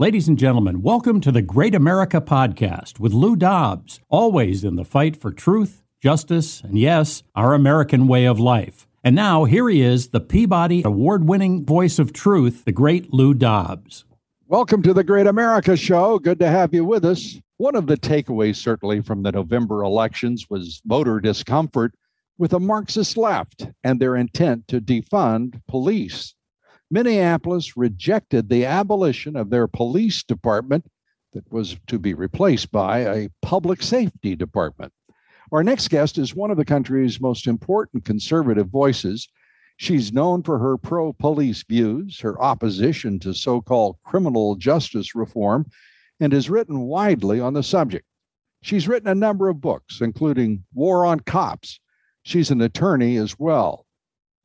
Ladies and gentlemen, welcome to the Great America Podcast with Lou Dobbs, always in the fight for truth, justice, and yes, our American way of life. And now here he is, the Peabody Award winning voice of truth, the great Lou Dobbs. Welcome to the Great America Show. Good to have you with us. One of the takeaways, certainly, from the November elections was voter discomfort with a Marxist left and their intent to defund police. Minneapolis rejected the abolition of their police department that was to be replaced by a public safety department. Our next guest is one of the country's most important conservative voices. She's known for her pro police views, her opposition to so called criminal justice reform, and has written widely on the subject. She's written a number of books, including War on Cops. She's an attorney as well,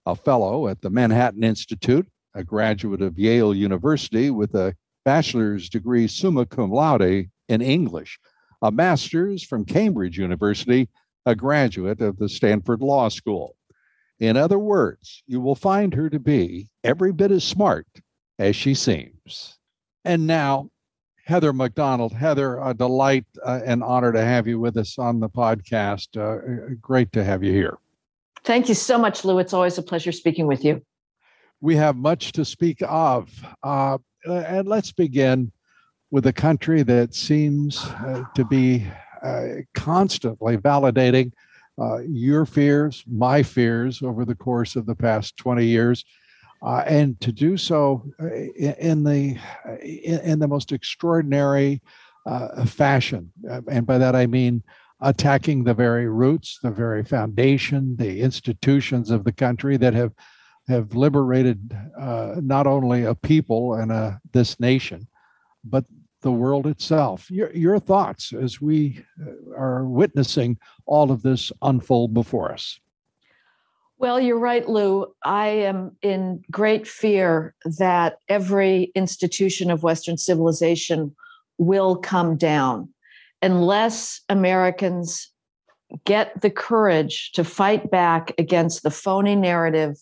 a fellow at the Manhattan Institute, a graduate of Yale University with a bachelor's degree summa cum laude in English, a master's from Cambridge University, a graduate of the Stanford Law School. In other words, you will find her to be every bit as smart as she seems. And now Heather MacDonald. Heather, a delight uh, and honor to have you with us on the podcast. Uh, great to have you here. Thank you so much, Lou. It's always a pleasure speaking with you. We have much to speak of. Uh, and let's begin with a country that seems uh, to be uh, constantly validating uh, your fears, my fears over the course of the past 20 years uh, and to do so uh, in the in, the most extraordinary fashion. And by that I mean attacking the very roots, the very foundation, the institutions of the country that have have liberated uh, not only a people and a, this nation, but the world itself. Your, your thoughts as we are witnessing all of this unfold before us. Well, you're right, Lou. I am in great fear that every institution of Western civilization will come down unless Americans get the courage to fight back against the phony narrative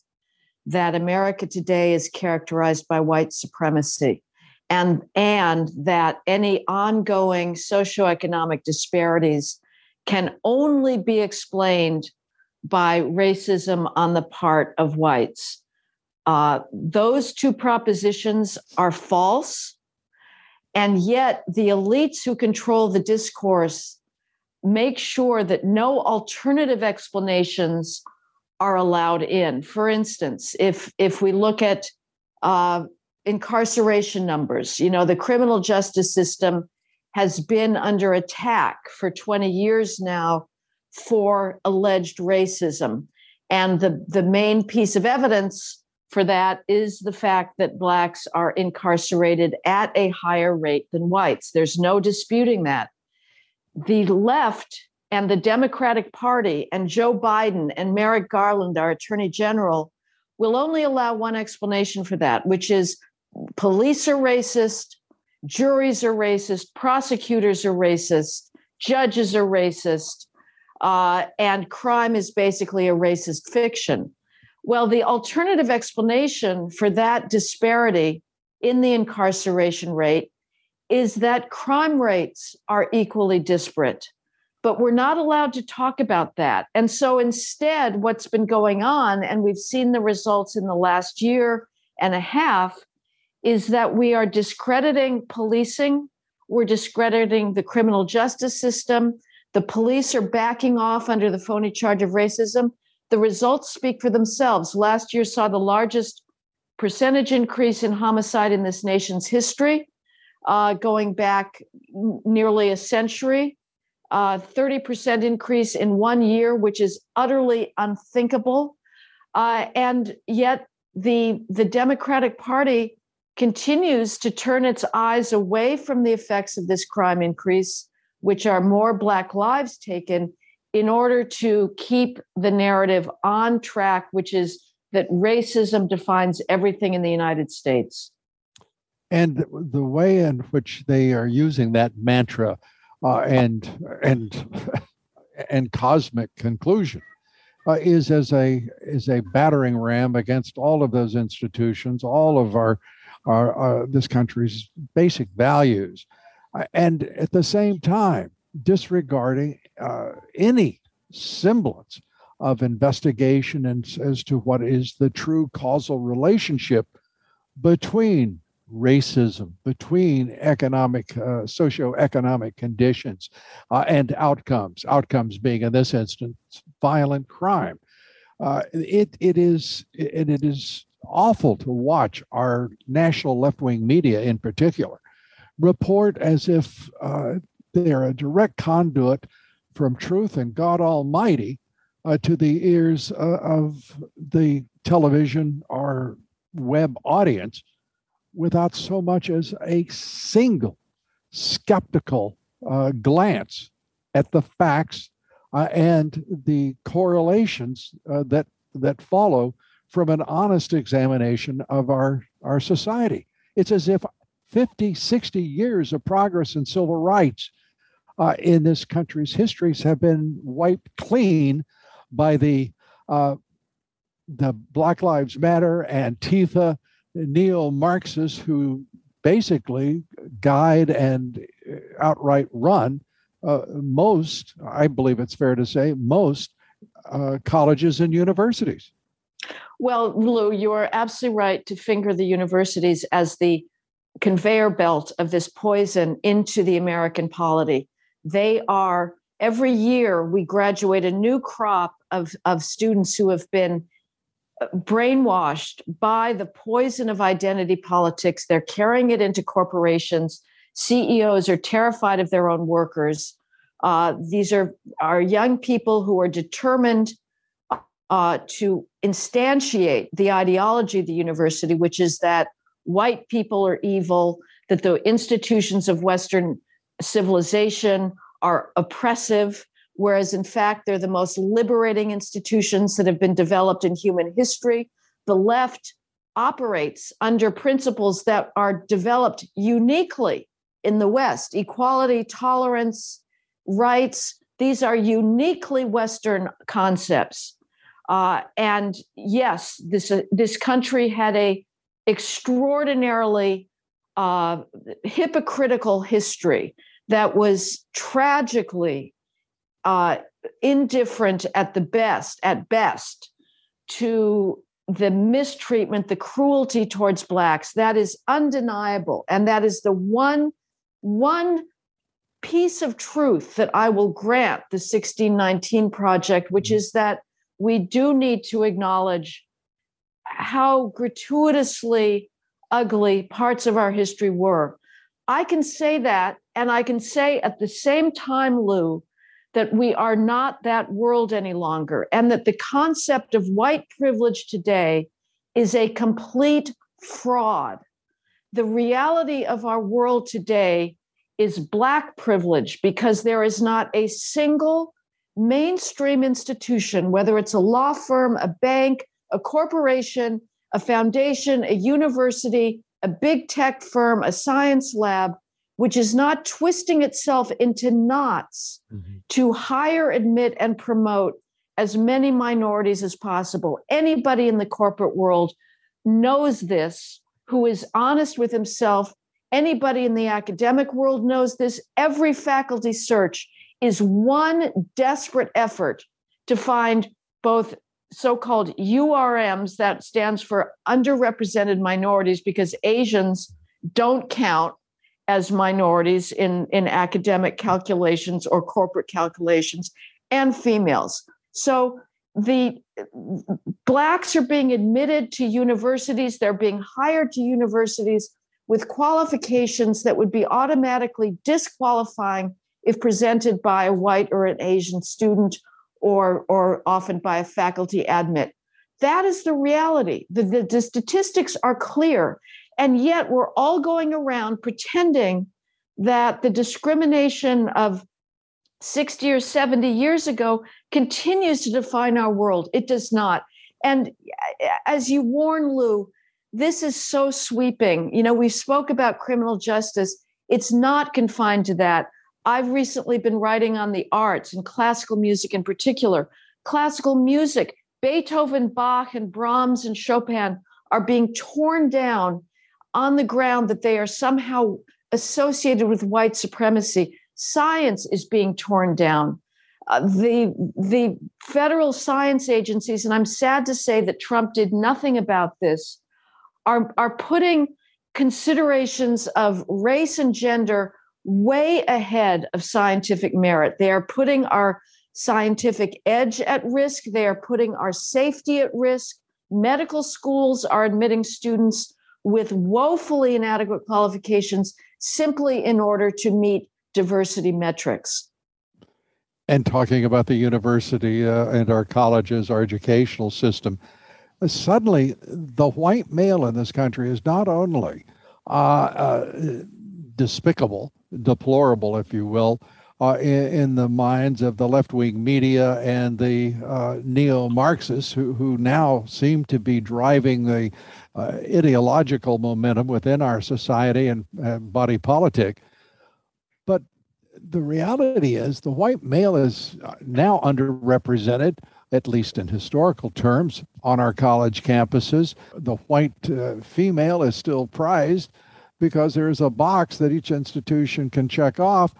that America today is characterized by white supremacy and and that any ongoing socioeconomic disparities can only be explained by racism on the part of whites. Uh, those two propositions are false. And yet, the elites who control the discourse make sure that no alternative explanations are allowed in. For instance, if, if we look at uh, incarceration numbers, you know, the criminal justice system has been under attack for 20 years now for alleged racism. And the, the main piece of evidence for that is the fact that Blacks are incarcerated at a higher rate than whites. There's no disputing that. The left and the Democratic Party and Joe Biden and Merrick Garland, our Attorney General, will only allow one explanation for that, which is police are racist, juries are racist, prosecutors are racist, judges are racist, uh, and crime is basically a racist fiction. Well, the alternative explanation for that disparity in the incarceration rate is that crime rates are equally disparate. But we're not allowed to talk about that. And so instead, what's been going on, and we've seen the results in the last year and a half, is that we are discrediting policing, we're discrediting the criminal justice system, the police are backing off under the phony charge of racism. The results speak for themselves. Last year saw the largest percentage increase in homicide in this nation's history, uh, going back nearly a century. Uh, 30% increase in one year, which is utterly unthinkable. Uh, and yet, the, the Democratic Party continues to turn its eyes away from the effects of this crime increase, which are more Black lives taken, in order to keep the narrative on track, which is that racism defines everything in the United States. And the way in which they are using that mantra uh, and and and cosmic conclusion uh, is as a is a battering ram against all of those institutions, all of our our, our this country's basic values, uh, and at the same time disregarding uh, any semblance of investigation and as to what is the true causal relationship between racism, between economic, uh, socioeconomic conditions uh, and outcomes, outcomes being in this instance violent crime. Uh, it, it is it, it is awful to watch our national left-wing media in particular report as if uh, they're a direct conduit from truth and God Almighty uh, to the ears uh, of the television or web audience without so much as a single skeptical uh, glance at the facts uh, and the correlations uh, that that follow from an honest examination of our our society. It's as if 50, 60 years of progress in civil rights uh, in this country's histories have been wiped clean by the uh, the Black Lives Matter, Antifa, neo Marxists who basically guide and uh, outright run uh, most, I believe it's fair to say, most uh, colleges and universities. Well, Lou, you are absolutely right to finger the universities as the conveyor belt of this poison into the American polity. They are every year we graduate a new crop of, of students who have been brainwashed by the poison of identity politics. They're carrying it into corporations. CEOs are terrified of their own workers. Uh, these are, are young people who are determined uh, to instantiate the ideology of the university, which is that white people are evil, that the institutions of Western civilization are oppressive, whereas in fact they're the most liberating institutions that have been developed in human history. The left operates under principles that are developed uniquely in the West equality, tolerance, rights. These are uniquely Western concepts. Uh, and yes, this, uh, this country had a extraordinarily uh, hypocritical history that was tragically uh, indifferent at the best, at best, to the mistreatment, the cruelty towards blacks. That is undeniable, and that is the one one piece of truth that I will grant the 1619 project, which is that we do need to acknowledge how gratuitously ugly parts of our history were. I can say that, and I can say at the same time, Lou, that we are not that world any longer, and that the concept of white privilege today is a complete fraud. The reality of our world today is Black privilege because there is not a single mainstream institution, whether it's a law firm, a bank, a corporation, a foundation, a university, a big tech firm, a science lab, which is not twisting itself into knots mm-hmm. to hire, admit, and promote as many minorities as possible. Anybody in the corporate world knows this who is honest with himself. Anybody in the academic world knows this. Every faculty search is one desperate effort to find both so-called URMs that stands for underrepresented minorities because Asians don't count as minorities in, in academic calculations or corporate calculations and females. So the blacks are being admitted to universities, they're being hired to universities with qualifications that would be automatically disqualifying if presented by a white or an Asian student or, or often by a faculty admit. That is the reality. The, the, the statistics are clear. And yet we're all going around pretending that the discrimination of 60 or 70 years ago continues to define our world. It does not. And uh, uh, as you warn, Lou, this is so sweeping. You know, we spoke about criminal justice. It's not confined to that. I've recently been writing on the arts and classical music in particular. Classical music, Beethoven, Bach, and Brahms and Chopin are being torn down on the ground that they are somehow associated with white supremacy. Science is being torn down. Uh, the the federal science agencies, and I'm sad to say that Trump did nothing about this, are are putting considerations of race and gender way ahead of scientific merit. They are putting our scientific edge at risk. They are putting our safety at risk. Medical schools are admitting students with woefully inadequate qualifications simply in order to meet diversity metrics. And talking about the university uh, and our colleges, our educational system, uh, suddenly the white male in this country is not only uh, uh despicable, deplorable, if you will, uh, in, in, the minds of the left wing media and the uh, neo Marxists who, who now seem to be driving the uh, ideological momentum within our society and body politic. But the reality is the white male is now underrepresented at least in historical terms on our college campuses the white uh, female is still prized because there is a box that each institution can check off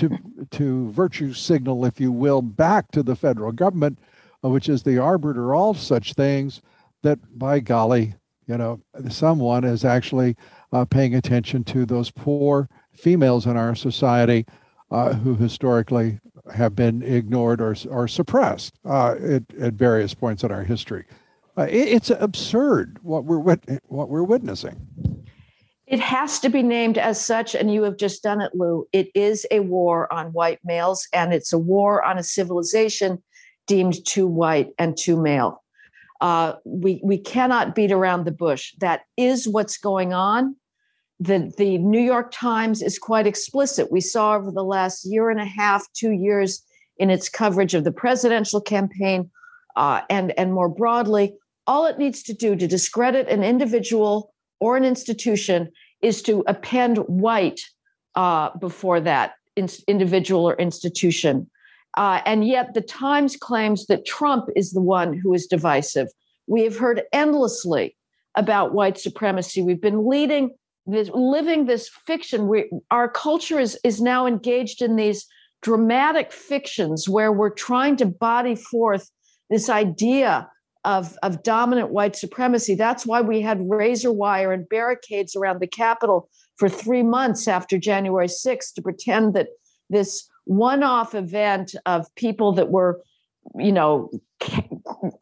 to to virtue signal, if you will, back to the federal government, uh, which is the arbiter of all such things. That by golly, you know, someone is actually uh, paying attention to those poor females in our society uh, who historically have been ignored or, or suppressed uh, at, at various points in our history. Uh, it, it's absurd what we're what we're witnessing. It has to be named as such, and you have just done it, Lou. It is a war on white males, and it's a war on a civilization deemed too white and too male. Uh, we we cannot beat around the bush. That is what's going on. The the New York Times is quite explicit. We saw over the last year and a half, two years, in its coverage of the presidential campaign, uh, and and more broadly, all it needs to do to discredit an individual or an institution is to append white uh, before that in, individual or institution. Uh, and yet the Times claims that Trump is the one who is divisive. We have heard endlessly about white supremacy. We've been leading this, living this fiction. We, our culture is, is now engaged in these dramatic fictions where we're trying to body forth this idea of, of dominant white supremacy. That's why we had razor wire and barricades around the Capitol for three months after January 6th to pretend that this one off event of people that were, you know,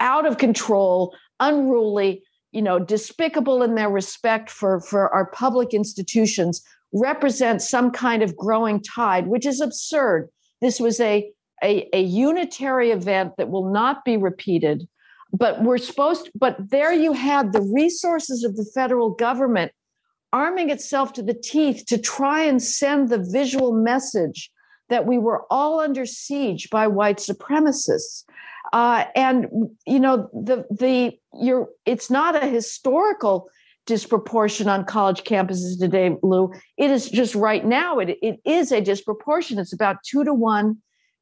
out of control, unruly, you know, despicable in their respect for, for our public institutions represents some kind of growing tide, which is absurd. This was a, a, a unitary event that will not be repeated but we're supposed to, but there you had the resources of the federal government arming itself to the teeth to try and send the visual message that we were all under siege by white supremacists. Uh, and you know the the you're it's not a historical disproportion on college campuses today lou. It is just right now it, it is a disproportion. It's about two to one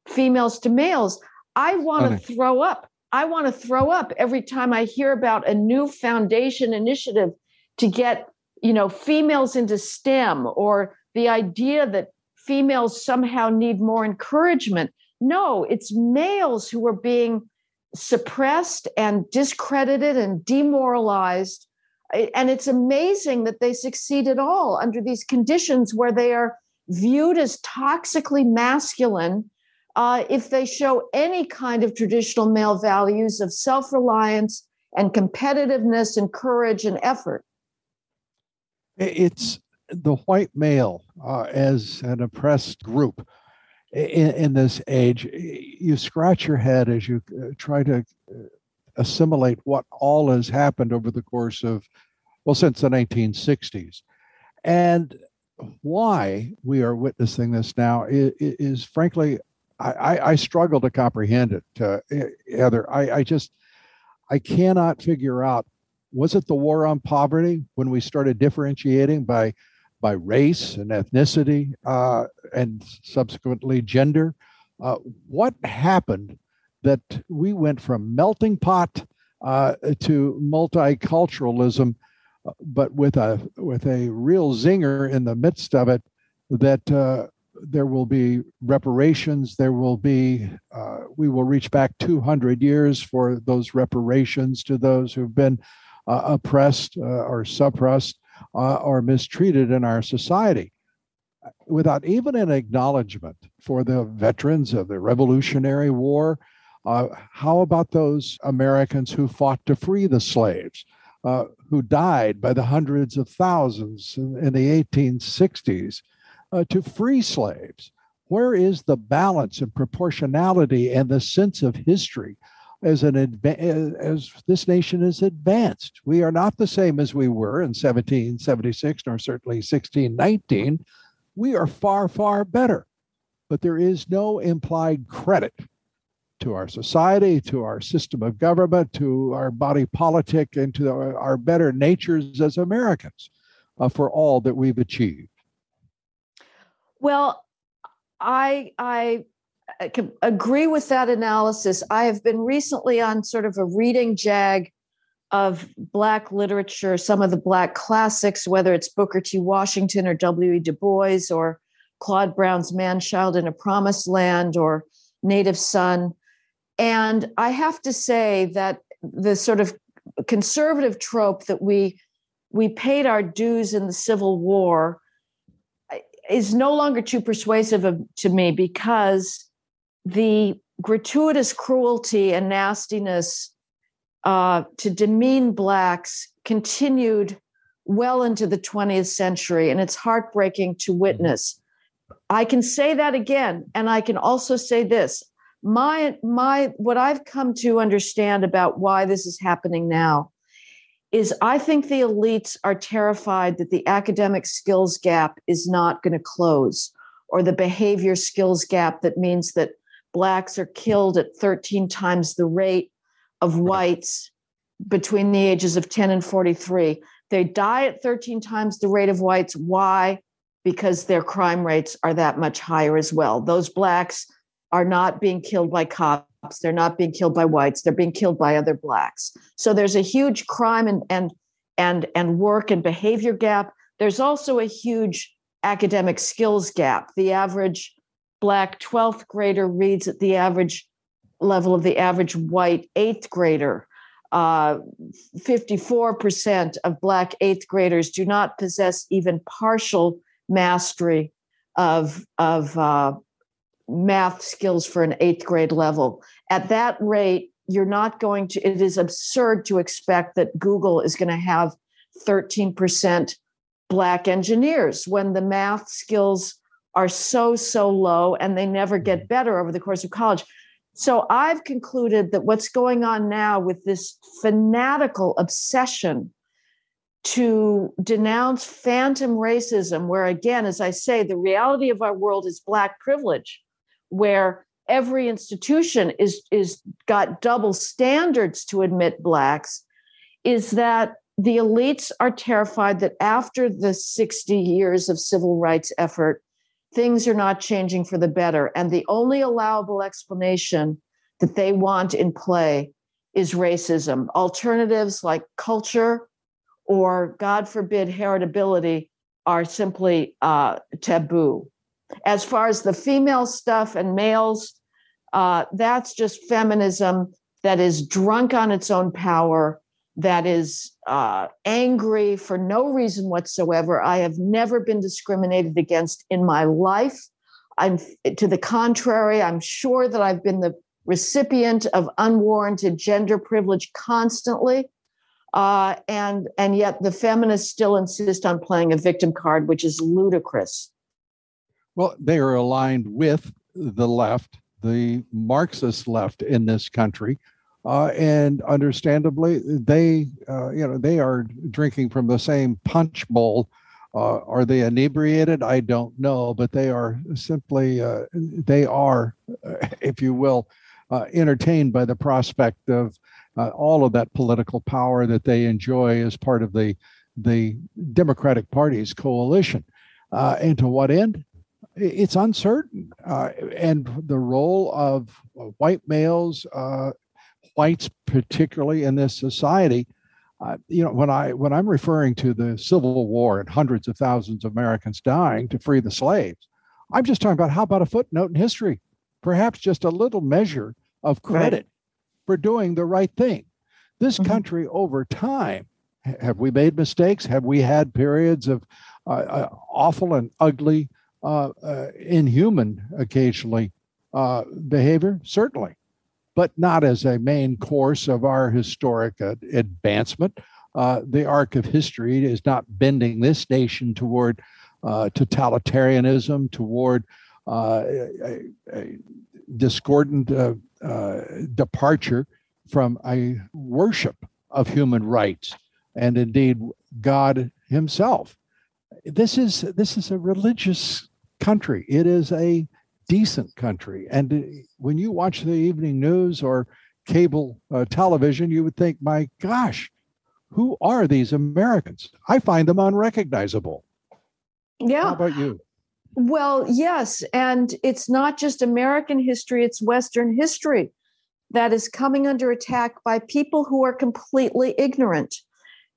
females to males. I want to throw up I want to throw up every time I hear about a new foundation initiative to get, you know, females into STEM or the idea that females somehow need more encouragement. No, it's males who are being suppressed and discredited and demoralized. And it's amazing that they succeed at all under these conditions where they are viewed as toxically masculine uh, if they show any kind of traditional male values of self reliance and competitiveness and courage and effort. It's the white male uh, as an oppressed group in, in, this age. You scratch your head as you uh, try to uh, assimilate what all has happened over the course of well, since the 1960s. And why we are witnessing this now is, is frankly, I, I, struggle to comprehend it. Uh, Heather, I, I just, I cannot figure out. Was it the war on poverty when we started differentiating by by race and ethnicity uh, and subsequently gender? Uh, what happened that we went from melting pot uh, to multiculturalism, uh, but with a with a real zinger in the midst of it that uh, there will be reparations. There will be, uh, we will reach back 200 years for those reparations to those who've been uh, oppressed uh, or suppressed uh, or mistreated in our society. Without even an acknowledgement for the veterans of the Revolutionary War, uh, how about those Americans who fought to free the slaves? Uh, who died by the hundreds of thousands in, in the 1860s uh, to free slaves? Where is the balance and proportionality and the sense of history as an adva- as this nation is advanced? We are not the same as we were in 1776 nor certainly 1619. We are far far better, but there is no implied credit to our society, to our system of government, to our body politic, and to our, our better natures as Americans uh, for all that we've achieved. Well, I I can agree with that analysis. I have been recently on sort of a reading jag of Black literature, some of the Black classics, whether it's Booker T. Washington or W.E. Du Bois or Claude Brown's Man Child in a Promised Land or Native Son. And I have to say that the sort of conservative trope that we we paid our dues in the Civil War is no longer too persuasive of, to me because the gratuitous cruelty and nastiness uh, to demean blacks continued well into the 20th century, and it's heartbreaking to mm-hmm. witness. I can say that again, and I can also say this. My my what I've come to understand about why this is happening now is I think the elites are terrified that the academic skills gap is not going to close, or the behavior skills gap that means that blacks are killed at 13 times the rate of whites between the ages of 10 and 43. They die at 13 times the rate of whites. Why? Because their crime rates are that much higher as well. Those blacks are not being killed by cops they're not being killed by whites. They're being killed by other blacks. So there's a huge crime and and and and work and behavior gap. There's also a huge academic skills gap. The average black 12th grader reads at the average level of the average white eighth grader. Uh, 54% of black eighth graders do not possess even partial mastery of, of uh, math skills for an eighth grade level. At that rate, you're not going to, it is absurd to expect that Google is going to have 13% Black engineers when the math skills are so, so low and they never get mm-hmm. better over the course of college. So I've concluded that what's going on now with this fanatical obsession to denounce phantom racism, where again, as I say, the reality of our world is Black privilege where every institution is is got double standards to admit blacks is that the elites are terrified that after the 60 years of civil rights effort things are not changing for the better. And the only allowable explanation that they want in play is racism. Alternatives like culture or god forbid heritability are simply uh, taboo as far as the female stuff and males, uh, that's just feminism that is drunk on its own power, that is uh, angry for no reason whatsoever. I have never been discriminated against in my life. I'm to the contrary, I'm sure that I've been the recipient of unwarranted gender privilege constantly. Uh, and and yet the feminists still insist on playing a victim card, which is ludicrous. Well, they are aligned with the left, the Marxist left in this country, Uh, and understandably, they, uh, you know, they are drinking from the same punch bowl. Uh, are they inebriated? I don't know, but they are simply, uh, they are, if you will, uh, entertained by the prospect of uh, all of that political power that they enjoy as part of the the Democratic Party's coalition. and to what end? It's uncertain. and the role of white males whites, particularly in this society. Uh, you know, when I when I'm referring to the Civil War and hundreds of thousands of Americans dying to free the slaves, I'm just talking about how about a footnote in history, perhaps just a little measure of credit right. for doing the right thing. This mm-hmm. country, over time, have we made mistakes? Have we had periods of uh, uh, awful and ugly, uh, uh, inhuman, occasionally uh, behavior? Certainly but not as a main course of our historic uh, advancement. Uh, the arc of history is not bending this nation toward uh, totalitarianism, toward uh, a, a, discordant uh, uh, departure from a worship of human rights and indeed God Himself. This is this is a religious country. It is a decent country. And uh, when you watch the evening news or cable uh, television, you would think, my gosh, who are these Americans? I find them unrecognizable. Yeah. How about you? Well, yes. And it's not just American history, it's Western history that is coming under attack by people who are completely ignorant.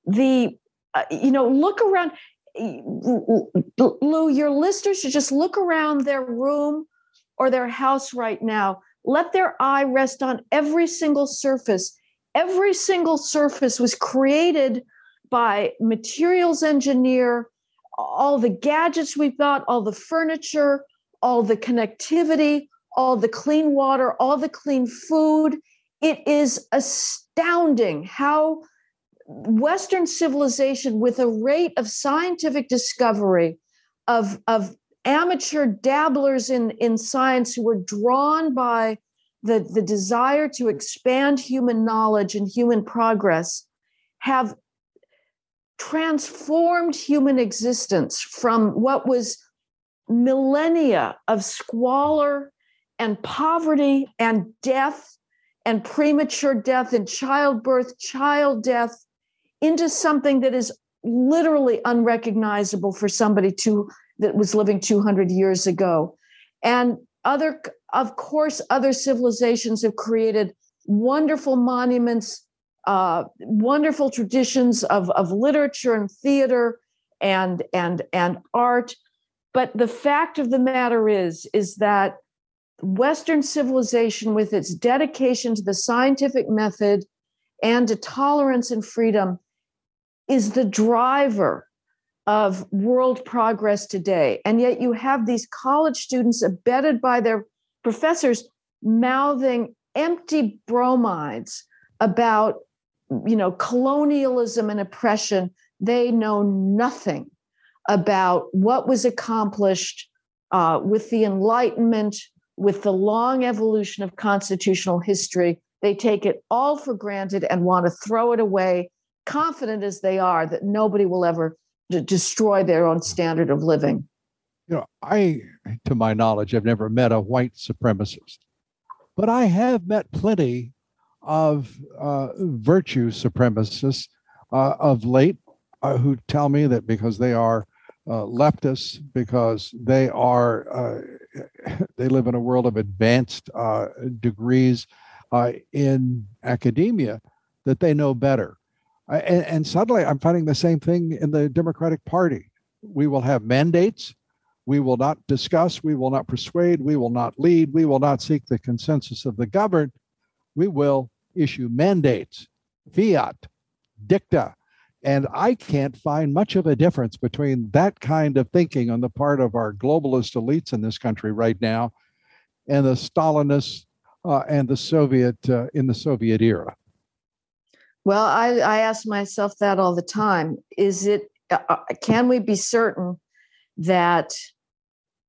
The, uh, you know, look around. Lou, your listeners should just look around their room or their house right now, let their eye rest on every single surface. Every single surface was created by materials engineer, all the gadgets we've got, all the furniture, all the connectivity, all the clean water, all the clean food. It is astounding how Western civilization, with a rate of scientific discovery, of, of amateur dabblers in, in science who were drawn by the, the desire to expand human knowledge and human progress have transformed human existence from what was millennia of squalor and poverty and death and premature death and childbirth, child death, into something that is literally unrecognizable for somebody to that was living 200 years ago. And other, of course, other civilizations have created wonderful monuments, uh, wonderful traditions of, of literature and theater and, and, and art. But the fact of the matter is, is that Western civilization, with its dedication to the scientific method and to tolerance and freedom, is the driver of world progress today. And yet you have these college students abetted by their professors mouthing empty bromides about you know colonialism and oppression they know nothing about what was accomplished uh, with the enlightenment with the long evolution of constitutional history they take it all for granted and want to throw it away confident as they are that nobody will ever to destroy their own standard of living. You know, I, to my knowledge, have never met a white supremacist, but I have met plenty of uh, virtue supremacists uh, of late uh, who tell me that because they are uh, leftists, because they are uh, they live in a world of advanced uh, degrees in academia, that they know better and, and suddenly I'm finding the same thing in the Democratic Party. We will have mandates. We will not discuss. We will not persuade. We will not lead. We will not seek the consensus of the governed. We will issue mandates, fiat, dicta. And I can't find much of a difference between that kind of thinking on the part of our globalist elites in this country right now and the Stalinists uh, and the Soviet uh, in the Soviet era. Well, I, I ask myself that all the time. Is it, uh, uh, can we be certain that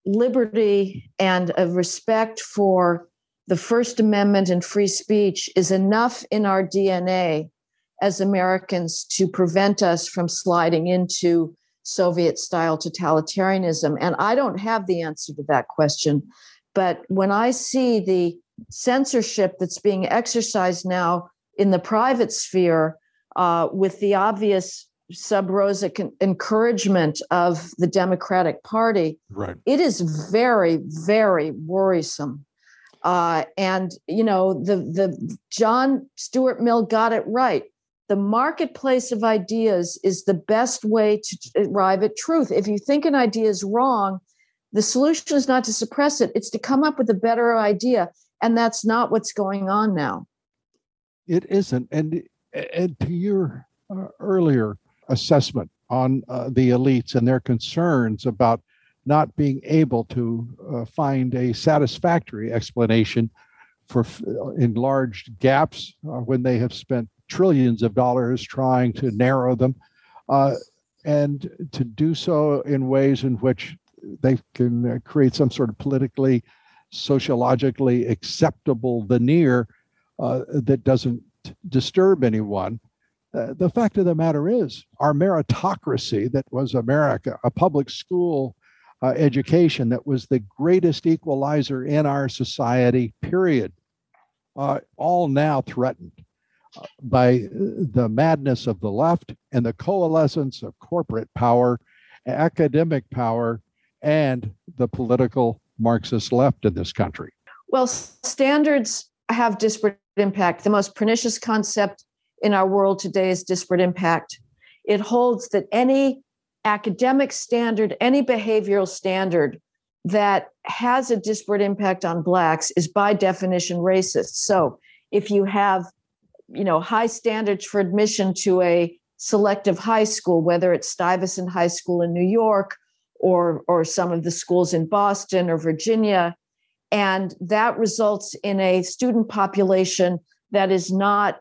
liberty and a respect for the First Amendment and free speech is enough in our DNA as Americans to prevent us from sliding into Soviet style totalitarianism? And I don't have the answer to that question. But when I see the censorship that's being exercised now in the private sphere uh, with the obvious sub rosa con- encouragement of the Democratic Party, right. it is very, very worrisome. Uh, and you know the the John Stuart Mill got it right. The marketplace of ideas is the best way to arrive at truth. If you think an idea is wrong, the solution is not to suppress it; it's to come up with a better idea, and that's not what's going on now. It isn't, and and to your uh, earlier assessment on uh, the elites and their concerns about not being able to uh, find a satisfactory explanation for f- enlarged gaps uh, when they have spent trillions of dollars trying to narrow them, uh, and to do so in ways in which they can uh, create some sort of politically, sociologically acceptable veneer uh, that doesn't disturb anyone. Uh, the fact of the matter is, our meritocracy that was America, a public school uh, education that was the greatest equalizer in our society, period, uh, all now threatened uh, by the madness of the left and the coalescence of corporate power, academic power, and the political Marxist left in this country. Well, standards have disparate impact. The most pernicious concept in our world today is disparate impact. It holds that any academic standard, any behavioral standard that has a disparate impact on blacks is by definition racist. So if you have, you know, high standards for admission to a selective high school, whether it's Stuyvesant High School in New York or or some of the schools in Boston or Virginia, and that results in a student population that is not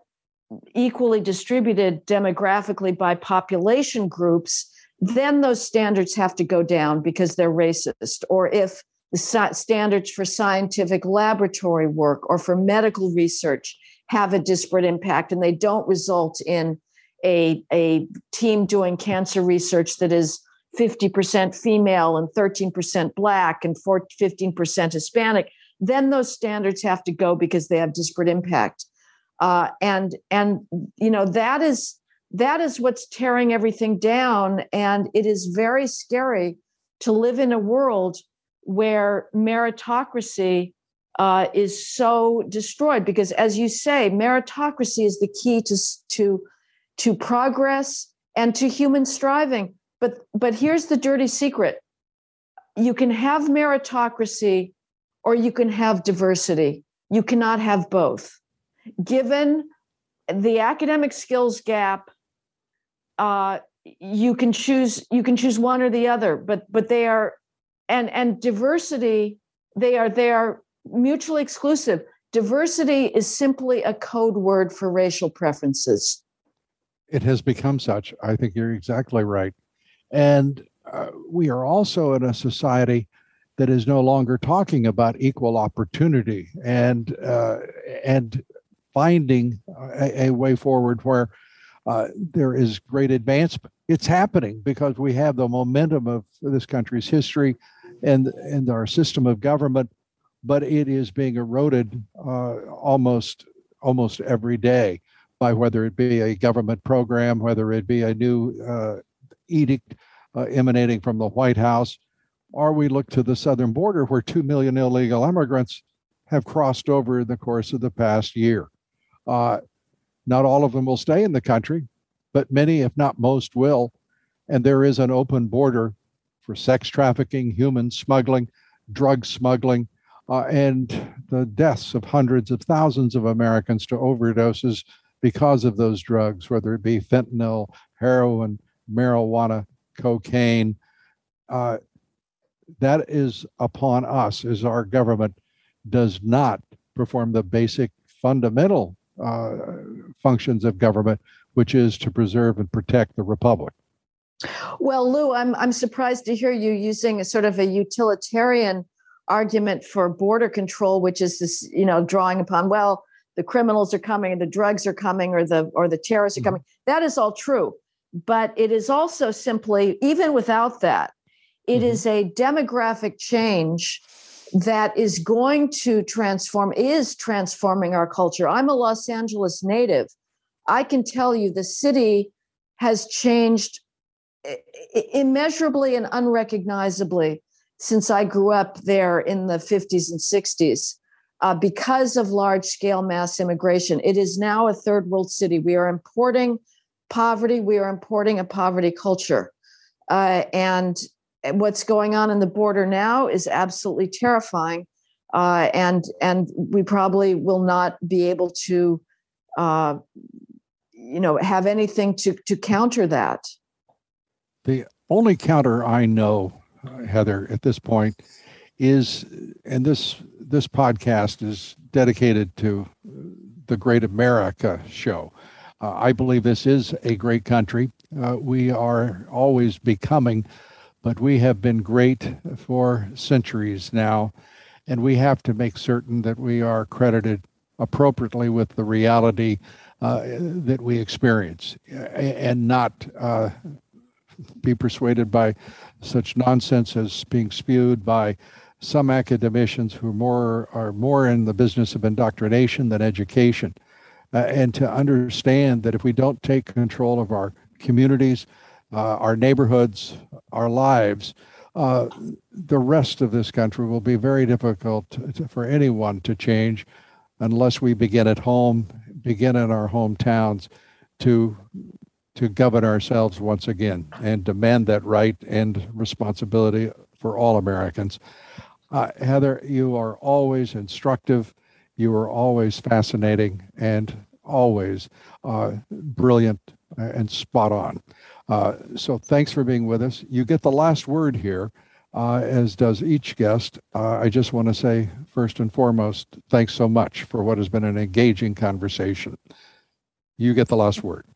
equally distributed demographically by population groups, then those standards have to go down because they're racist. Or if the standards for scientific laboratory work or for medical research have a disparate impact and they don't result in a, a team doing cancer research that is 50% female and 13% black and 15% Hispanic, then those standards have to go because they have disparate impact. Uh, and and you know that is that is what's tearing everything down and it is very scary to live in a world where meritocracy uh, is so destroyed because as you say meritocracy is the key to to to progress and to human striving but but here's the dirty secret. You can have meritocracy or you can have diversity. You cannot have both. Given the academic skills gap uh, you can choose you can choose one or the other but but they are and and diversity they are they are mutually exclusive. Diversity is simply a code word for racial preferences. It has become such. I think you're exactly right and uh, we are also in a society that is no longer talking about equal opportunity and uh, and finding a, a, way forward where uh, there is great advancement. It's happening because we have the momentum of this country's history and, and our system of government, but it is being eroded uh, almost almost every day by whether it be a government program, whether it be a new uh, edict uh, emanating from the White House, or we look to the southern border where 2 million illegal immigrants have crossed over in the course of the past year. Uh, not all of them will stay in the country, but many, if not most, will. And there is an open border for sex trafficking, human smuggling, drug smuggling, uh, and the deaths of hundreds of thousands of Americans to overdoses because of those drugs, whether it be fentanyl, heroin, marijuana, cocaine. Uh, that is upon us as our government does not perform the basic fundamental uh, functions of government, which is to preserve and protect the republic. Well, Lou, I'm I'm surprised to hear you using a sort of a utilitarian argument for border control, which is this, you know, drawing upon, well, the criminals are coming and the drugs are coming or the or the terrorists are mm-hmm. coming. That is all true. But it is also simply, even without that, it mm-hmm. is a demographic change that is going to transform, is transforming our culture. I'm a Los Angeles native. I can tell you the city has changed immeasurably and unrecognizably since I grew up there in the 50s and 60s uh, because of large scale mass immigration. It is now a third world city. We are importing poverty, we are importing a poverty culture. Uh, and what's going on in the border now is absolutely terrifying. Uh, and and we probably will not be able to, uh, you know, have anything to to counter that. The only counter I know, Heather, at this point, is, and this this podcast is dedicated to the Great America Show. Uh, I believe this is a great country. Uh, we are always becoming, but we have been great for centuries now, and we have to make certain that we are credited appropriately with the reality uh, that we experience and not uh, be persuaded by such nonsense as being spewed by some academicians who more are more in the business of indoctrination than education, uh, and to understand that if we don't take control of our communities, uh, our neighborhoods, our lives, uh, the rest of this country will be very difficult to, for anyone to change unless we begin at home, begin in our hometowns to to govern ourselves once again and demand that right and responsibility for all Americans. Uh, Heather, you are always instructive. You are always fascinating and always uh, brilliant and spot on. Uh, so thanks for being with us. You get the last word here, uh, as does each guest. Uh, I just want to say, first and foremost, thanks so much for what has been an engaging conversation. You get the last word.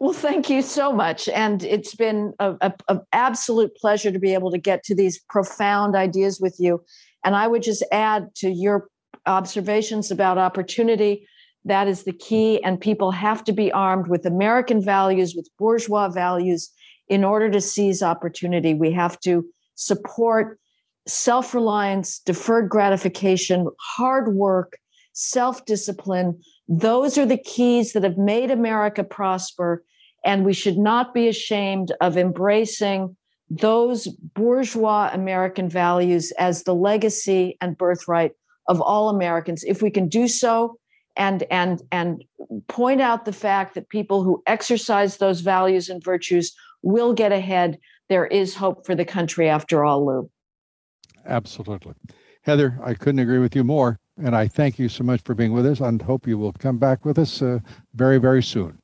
Well, thank you so much. And it's been an absolute pleasure to be able to get to these profound ideas with you. And I would just add to your observations about opportunity that is the key. And people have to be armed with American values, with bourgeois values, in order to seize opportunity. We have to support self reliance, deferred gratification, hard work, self discipline, those are the keys that have made America prosper. And we should not be ashamed of embracing those bourgeois American values as the legacy and birthright of all Americans. If we can do so and and and point out the fact that people who exercise those values and virtues will get ahead, there is hope for the country after all, Lou. Absolutely. Heather, I couldn't agree with you more. And I thank you so much for being with us and hope you will come back with us uh, very, very soon.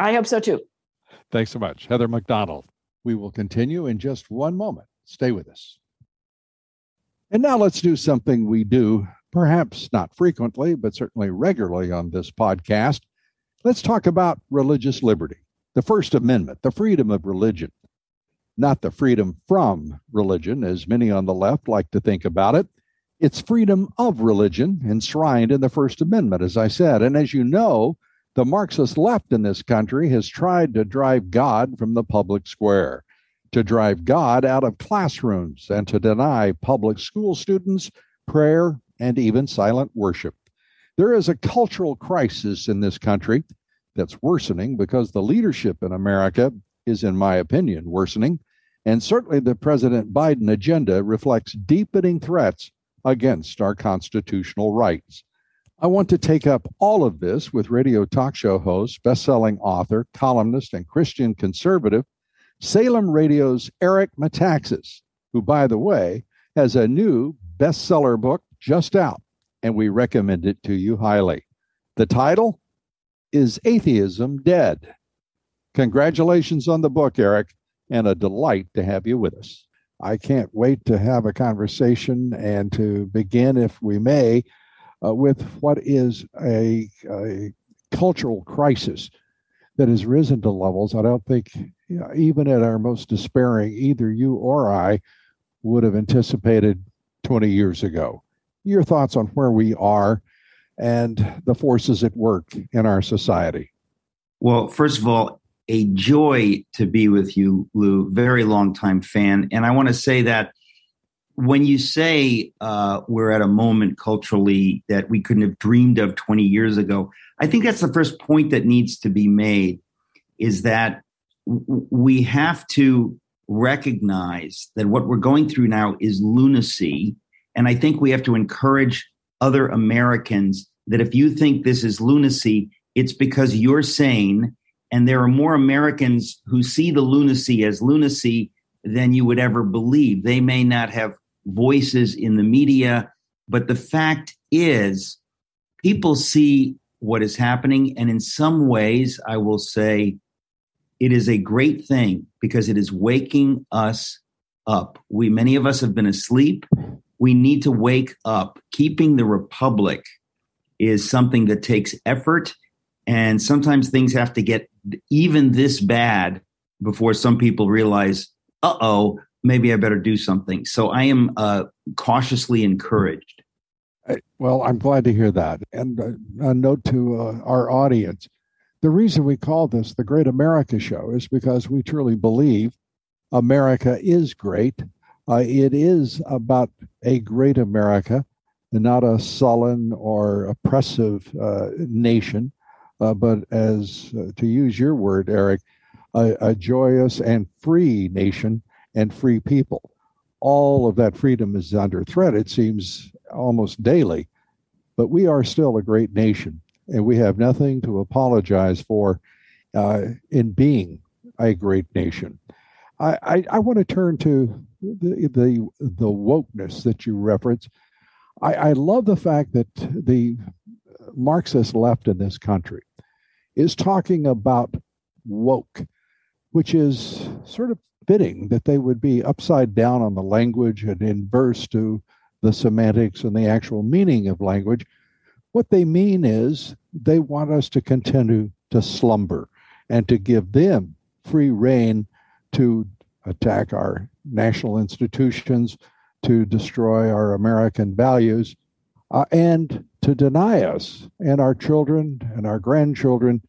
I hope so too. Thanks so much. Heather MacDonald. We will continue in just one moment. Stay with us. And now let's do something we do, perhaps not frequently, but certainly regularly on this podcast. Let's talk about religious liberty, the First Amendment, the freedom of religion, not the freedom from religion, as many on the left like to think about it it's freedom of religion enshrined in the First Amendment, as I said. And as you know, the Marxist left in this country has tried to drive God from the public square, to drive God out of classrooms, and to deny public school students prayer and even silent worship. There is a cultural crisis in this country that's worsening because the leadership in America is, in my opinion, worsening. And certainly the President Biden agenda reflects deepening threats against our constitutional rights. I want to take up all of this with radio talk show host, best-selling author, columnist, and Christian conservative, Salem Radio's Eric Metaxas, who, by the way, has a new bestseller book just out, and we recommend it to you highly. The title is Atheism Dead? Congratulations on the book, Eric, and a delight to have you with us. I can't wait to have a conversation and to begin, if we may, uh, with what is a, a, cultural crisis that has risen to levels I don't think, you know, even at our most despairing, either you or I would have anticipated 20 years ago. Your thoughts on where we are and the forces at work in our society? Well, first of all, a joy to be with you, Lou. Very long time fan. And I want to say that when you say uh, we're at a moment culturally that we couldn't have dreamed of 20 years ago, I think that's the first point that needs to be made is that w- we have to recognize that what we're going through now is lunacy. And I think we have to encourage other Americans that if you think this is lunacy, it's because you're sane. And there are more Americans who see the lunacy as lunacy than you would ever believe. They may not have voices in the media, but the fact is, people see what is happening. And in some ways, I will say it is a great thing because it is waking us up. We, many of us have been asleep. We need to wake up. Keeping the republic is something that takes effort. And sometimes things have to get even this bad before some people realize, uh oh, maybe I better do something. So I am uh, cautiously encouraged. Well, I'm glad to hear that. And uh, a note to uh, our audience the reason we call this the Great America Show is because we truly believe America is great. Uh, it is about a great America not a sullen or oppressive uh, nation, uh, but as to use your word, Eric, a, a joyous and free nation and free people. All of that freedom is under threat, it seems, almost daily. But we are still a great nation, and we have nothing to apologize for uh, in being a great nation. I, I, I want to turn to the, the, the wokeness that you reference. I, I love the fact that the Marxist left in this country is talking about woke, which is sort of fitting that they would be upside down on the language and inverse to the semantics and the actual meaning of language. What they mean is they want us to continue to slumber and to give them free rein to attack our national institutions, to destroy our American values, uh, and to deny us and our children and our grandchildren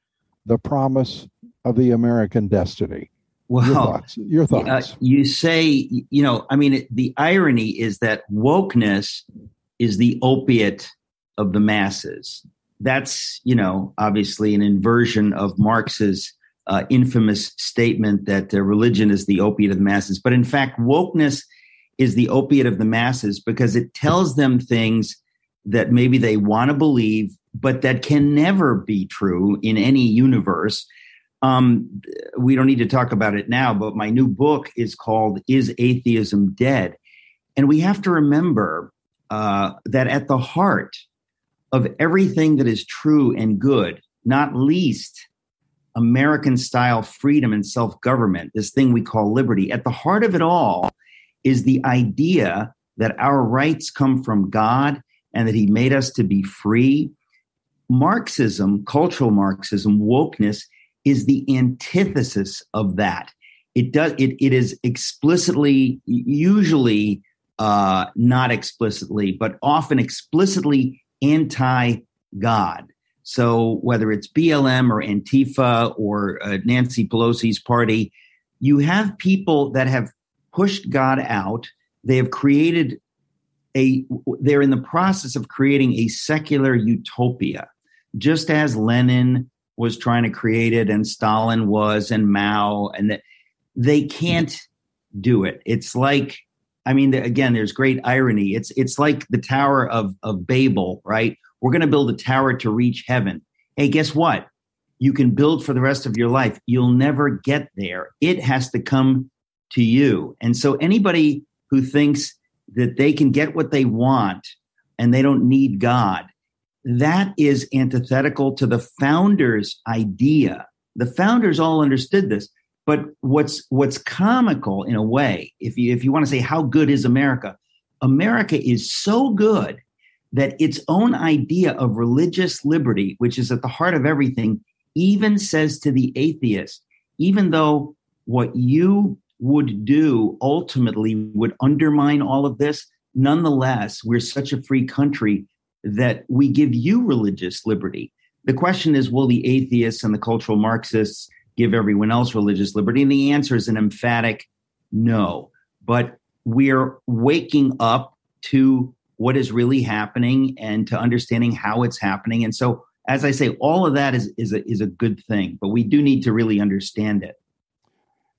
the promise of the American destiny. Well, your thoughts. Your thoughts. Uh, you say, you know, I mean, the irony is that wokeness is the opiate of the masses. That's, you know, obviously an inversion of Marx's uh, infamous statement that uh, religion is the opiate of the masses. But in fact, wokeness is the opiate of the masses because it tells them things that maybe they want to believe, but that can never be true in any universe um, we don't need to talk about it now, but my new book is called Is Atheism Dead? And we have to remember uh, that at the heart of everything that is true and good, not least American style freedom and self government, this thing we call liberty, at the heart of it all is the idea that our rights come from God and that He made us to be free. Marxism, cultural Marxism, wokeness is the antithesis of that. It does it, it is explicitly, usually uh, not explicitly, but often explicitly anti-God. So whether it's BLM or Antifa or uh, Nancy Pelosi's party, you have people that have pushed God out. They have created a. They're in the process of creating a secular utopia, just as Lenin was trying to create it and Stalin was and Mao and that they can't do it. It's like I mean again there's great irony. It's it's like the tower of of Babel, right? We're going to build a tower to reach heaven. Hey, guess what? You can build for the rest of your life. You'll never get there. It has to come to you. And so anybody who thinks that they can get what they want and they don't need God that is antithetical to the founders' idea. The founders all understood this. But what's what's comical in a way, if you if you want to say how good is America, America is so good that its own idea of religious liberty, which is at the heart of everything, even says to the atheist, even though what you would do ultimately would undermine all of this, nonetheless, we're such a free country that we give you religious liberty. The question is, will the atheists and the cultural Marxists give everyone else religious liberty? And the answer is an emphatic no. But we're waking up to what is really happening and to understanding how it's happening. And so, as I say, all of that is is a, is a good thing, but we do need to really understand it.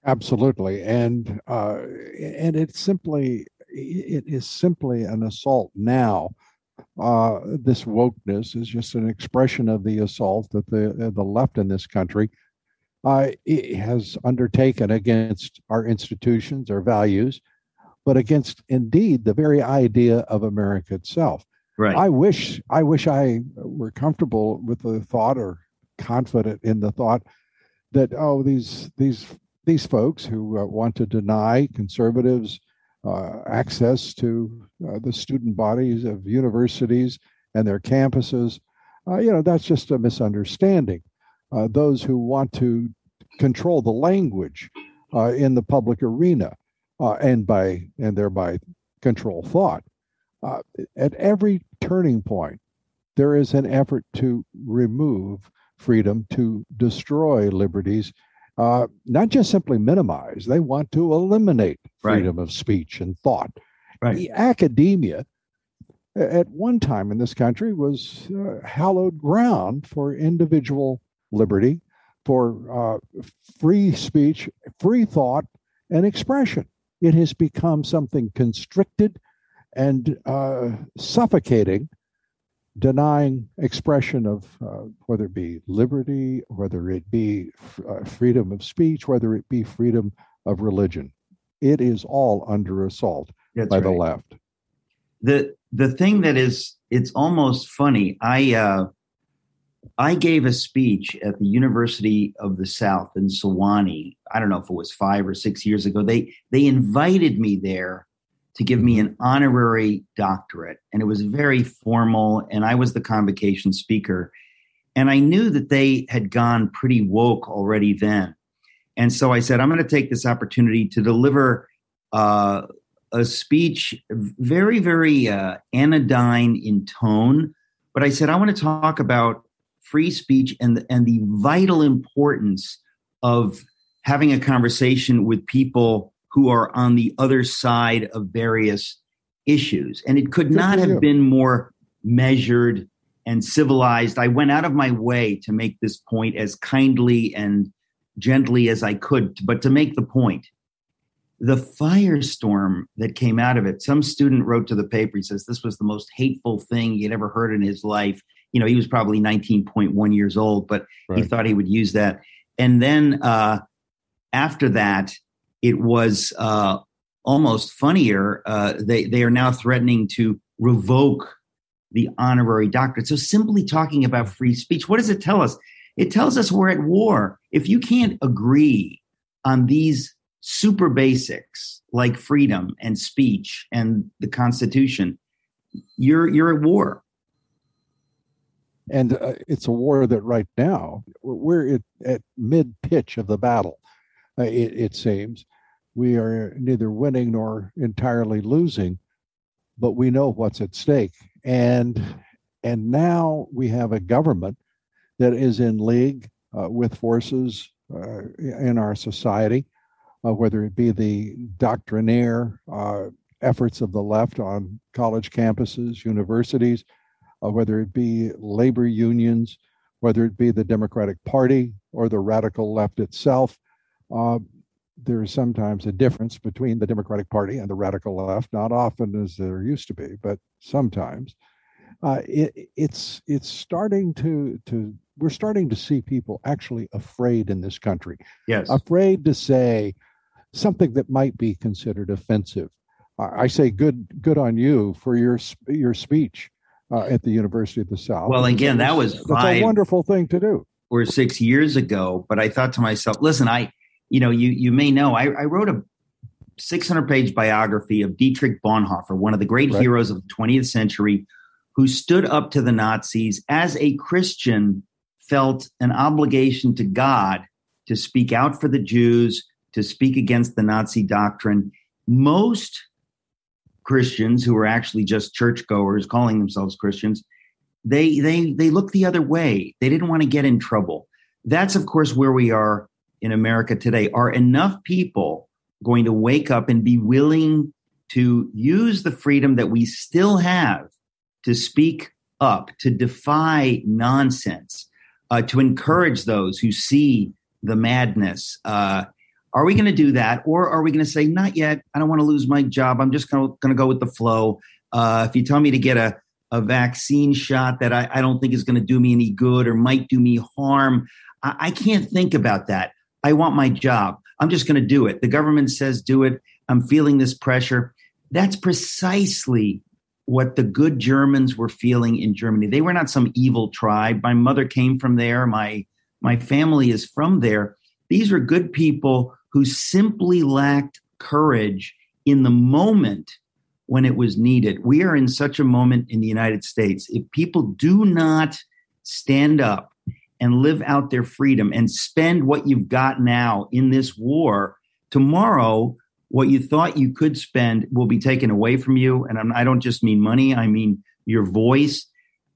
Absolutely, and uh, and it's simply it is simply an assault now. Uh, this wokeness is just an expression of the assault that the uh, the left in this country uh, has undertaken against our institutions, our values, but against indeed the very idea of America itself. Right. I wish I wish I were comfortable with the thought or confident in the thought that oh these these these folks who uh, want to deny conservatives access to uh, the student bodies of universities and their campuses, uh, you know that's just a misunderstanding. Uh, those who want to control the language uh, in the public arena uh, and by and thereby control thought. Uh, at every turning point, there is an effort to remove freedom, to destroy liberties, uh, not just simply minimize. They want to eliminate freedom right. of speech and thought. Right. The academia, at one time in this country, was uh, hallowed ground for individual liberty, for uh, free speech, free thought, and expression it has become something constricted and uh, suffocating, denying expression of uh, whether it be liberty, whether it be f- uh, freedom of speech, whether it be freedom of religion. It is all under assault That's by right. the left. The the thing that is it's almost funny. I uh, I gave a speech at the University of the South in Sewanee. I don't know if it was five or six years ago. They they invited me there to give me an honorary doctorate, and it was very formal. And I was the convocation speaker, and I knew that they had gone pretty woke already then. And so I said, I'm going to take this opportunity to deliver uh, a speech, very very uh, anodyne in tone. But I said I want to talk about free speech and and the vital importance of having a conversation with people who are on the other side of various issues. And it could Good not have you. been more measured and civilized. I went out of my way to make this point as kindly and gently as I could, but to make the point. The firestorm that came out of it, some student wrote to the paper, he says this was the most hateful thing he'd ever heard in his life you know, he was probably 19.1 years old, but right. he thought he would use that. And then uh, after that, it was uh, almost funnier. Uh, they they are now threatening to revoke the honorary doctorate. So simply talking about free speech, what does it tell us? It tells us we're at war. If you can't agree on these super basics like freedom and speech and the Constitution, you're you're at war. And uh, it's a war that right now we're at, at mid pitch of the battle, uh, it, it seems. We are neither winning nor entirely losing, but we know what's at stake. And and now we have a government that is in league uh, with forces uh, in our society, uh, whether it be the doctrinaire uh, efforts of the left on college campuses, universities, uh, whether it be labor unions, whether it be the Democratic Party or the radical left itself. There is sometimes a difference between the Democratic Party and the radical left, not often as there used to be, but sometimes. Uh, it, it's it's starting to to we're starting to see people actually afraid in this country. Yes, afraid to say something that might be considered offensive. I say good good on you for your your speech uh, at the University of the South. Well, again, that was that's five, a wonderful thing to do. Or six years ago, but I thought to myself, listen, I, you know, you you may know, I, I wrote a 600 page biography of Dietrich Bonhoeffer, one of the great right. heroes of the 20th century, who stood up to the Nazis as a Christian, felt an obligation to God to speak out for the Jews, to speak against the Nazi doctrine. Most Christians who are actually just churchgoers calling themselves Christians, they they they look the other way. They didn't want to get in trouble. That's of course where we are in America today. Are enough people going to wake up and be willing to use the freedom that we still have to speak up, to defy nonsense, uh, to encourage those who see the madness? Uh, are we going to do that, or are we going to say, "Not yet. I don't want to lose my job. I'm just going to go with the flow." Uh, if you tell me to get a a vaccine shot that I, I don't think is going to do me any good or might do me harm, I, I can't think about that. I want my job. I'm just going to do it. The government says do it. I'm feeling this pressure. That's precisely what the good Germans were feeling in Germany. They were not some evil tribe. My mother came from there. My my family is from there. These were good people who simply lacked courage in the moment when it was needed. We are in such a moment in the United States. If people do not stand up and live out their freedom and spend what you've got now in this war, tomorrow, what you thought you could spend will be taken away from you. And I'm, I do not just mean money, I mean your voice.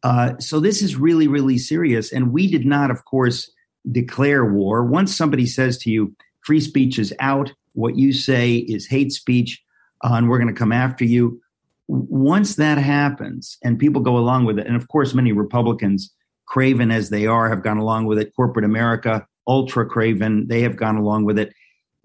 Uh, so this is really, really serious. And we did not, of course, declare war. Once somebody says to you, free speech is out, what you say is hate speech, uh, and we're going to come after you. Once that happens and people go along with it, and of course, many Republicans, craven as they are, have gone along with it. Corporate America, ultra craven, they have gone along with it.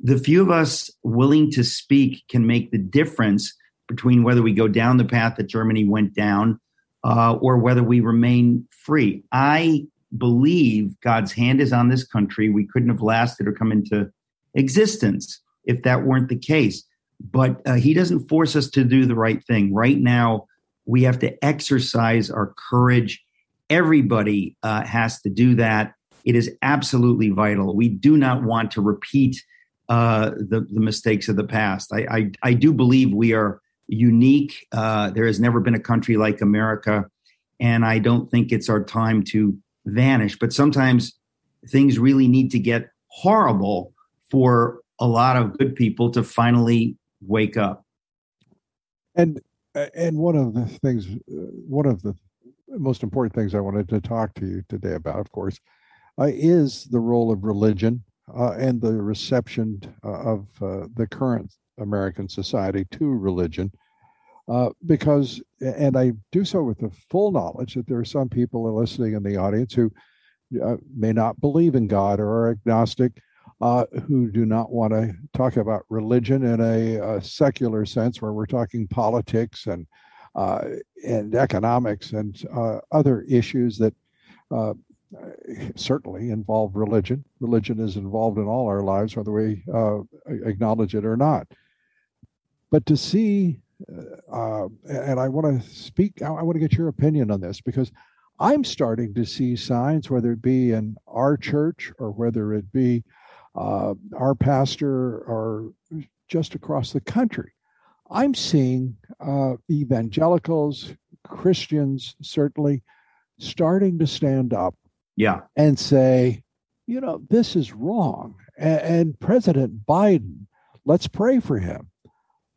The few of us willing to speak can make the difference between whether we go down the path that Germany went down uh, or whether we remain free. I believe God's hand is on this country. We couldn't have lasted or come into existence if that weren't the case. But uh, He doesn't force us to do the right thing. Right now, we have to exercise our courage. Everybody uh, has to do that. It is absolutely vital. We do not want to repeat uh, the, the mistakes of the past. I, I, I do believe we are unique. Uh, there has never been a country like America. And I don't think it's our time to vanish. But sometimes things really need to get horrible for a lot of good people to finally wake up. And and one of the things, one of the most important things I wanted to talk to you today about, of course, uh, is the role of religion uh, and the reception uh, of uh, the current American society to religion. Uh, because, and I do so with the full knowledge that there are some people listening in the audience who may not believe in God or are agnostic, uh, who do not want to talk about religion in a, a, secular sense, where we're talking politics and and economics and uh, other issues that certainly involve religion. Religion is involved in all our lives, whether we acknowledge it or not. But to see uh, and I want to speak, I want to get your opinion on this because I'm starting to see signs, whether it be in our church or whether it be uh, our pastor or just across the country. I'm seeing uh, evangelicals, Christians, certainly starting to stand up yeah. and say, you know, this is wrong. And, and President Biden, let's pray for him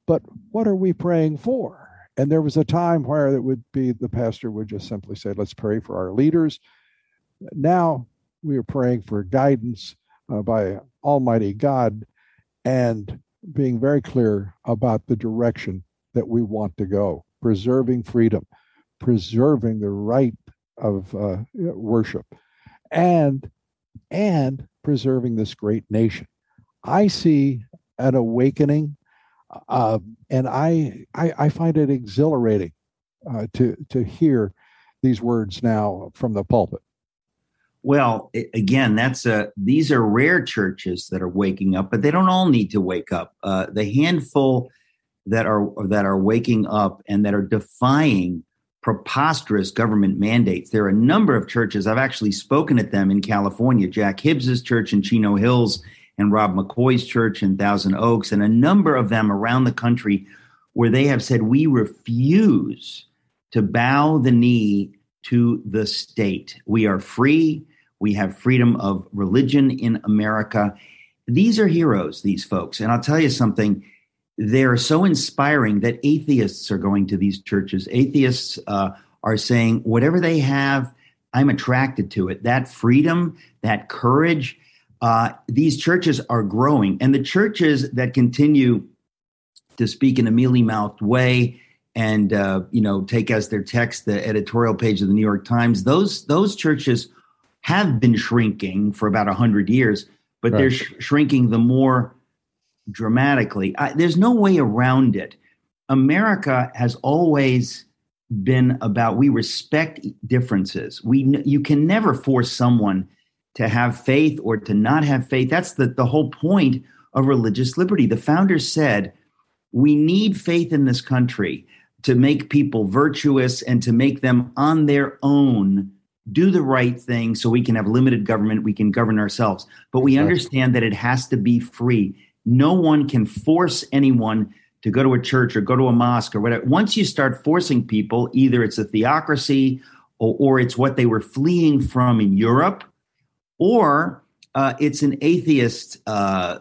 but what are we praying for? And there was a time where it would be the pastor would just simply say, let's pray for our leaders. Now we are praying for guidance uh, by Almighty God and being very clear about the direction that we want to go, preserving freedom, preserving the right of uh, worship, and and preserving this great nation. I see an awakening uh, and I, I, I find it exhilarating uh, to to hear these words now from the pulpit. Well, again, that's a these are rare churches that are waking up, but they don't all need to wake up. Uh, the handful that are that are waking up and that are defying preposterous government mandates. There are a number of churches. I've actually spoken at them in California. Jack Hibbs's church in Chino Hills and Rob McCoy's church in Thousand Oaks, and a number of them around the country where they have said, We refuse to bow the knee to the state. We are free. We have freedom of religion in America. These are heroes, these folks. And I'll tell you something they're so inspiring that atheists are going to these churches. Atheists uh, are saying, whatever they have, I'm attracted to it. That freedom, that courage, uh, these churches are growing. And the churches that continue to speak in a mealy mouthed way and uh, you know take as their text the editorial page of the New York Times, those those churches have been shrinking for about hundred years, but right. they're sh- shrinking the more dramatically. I, there's no way around it. America has always been about we respect differences. We you can never force someone to have faith or to not have faith. That's the, the whole point of religious liberty. The founders said we need faith in this country to make people virtuous and to make them on their own do the right thing so we can have limited government, we can govern ourselves. But we understand that it has to be free. No one can force anyone to go to a church or go to a mosque or whatever. Once you start forcing people, either it's a theocracy or, or it's what they were fleeing from in Europe, or uh, it's an atheist uh,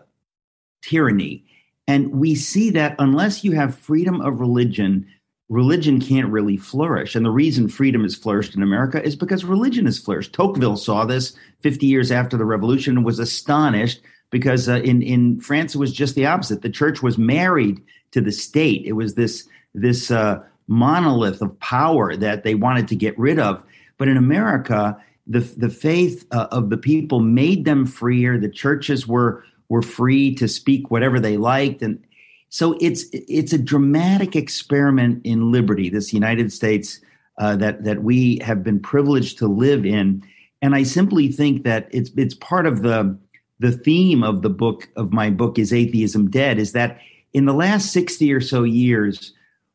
tyranny. And we see that unless you have freedom of religion, religion can't really flourish. And the reason freedom has flourished in America is because religion has flourished. Tocqueville saw this 50 years after the revolution and was astonished because uh, in, in France, it was just the opposite. The church was married to the state. It was this this uh, monolith of power that they wanted to get rid of. But in America, the the faith uh, of the people made them freer. The churches were were free to speak whatever they liked, and so it's it's a dramatic experiment in liberty. This United States uh, that that we have been privileged to live in, and I simply think that it's it's part of the the theme of the book of my book is atheism dead is that in the last 60 or so years,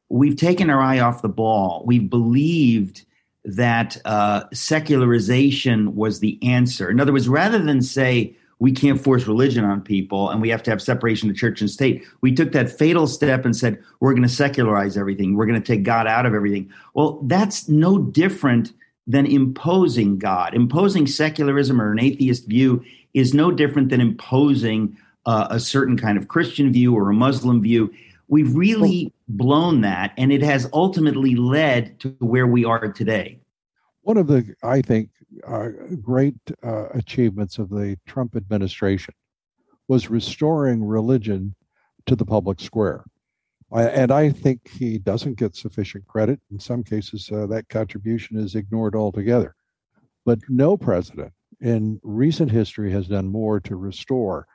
we've taken our eye off the ball. We've believed that uh, secularization was the answer. In other words, rather than say we can't force religion on people and we have to have separation of church and state, we took that fatal step and said we're going to secularize everything. We're going to take God out of everything. Well, that's no different than imposing God. Imposing secularism or an atheist view is no different than imposing uh, a certain kind of Christian view or a Muslim view. We've really blown that, and it has ultimately led to where we are today. One of the, I think, uh, great uh, achievements of the Trump administration was restoring religion to the public square. I, and I think he doesn't get sufficient credit. In some cases, uh, that contribution is ignored altogether. But no president in recent history has done more to restore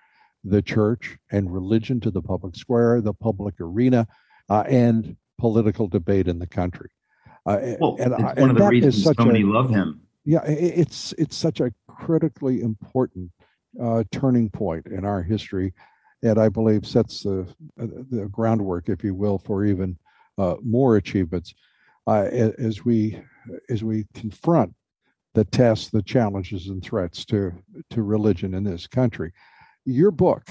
the church and religion to the public square, the public arena, uh, and political debate in the country. Uh, well, and, it's one of the reasons so many a, love him. Yeah, it's it's such a critically important uh, turning point in our history, and I believe sets the the groundwork, if you will, for even uh, more achievements uh, as we as we confront the tests, the challenges, and threats to to religion in this country your book,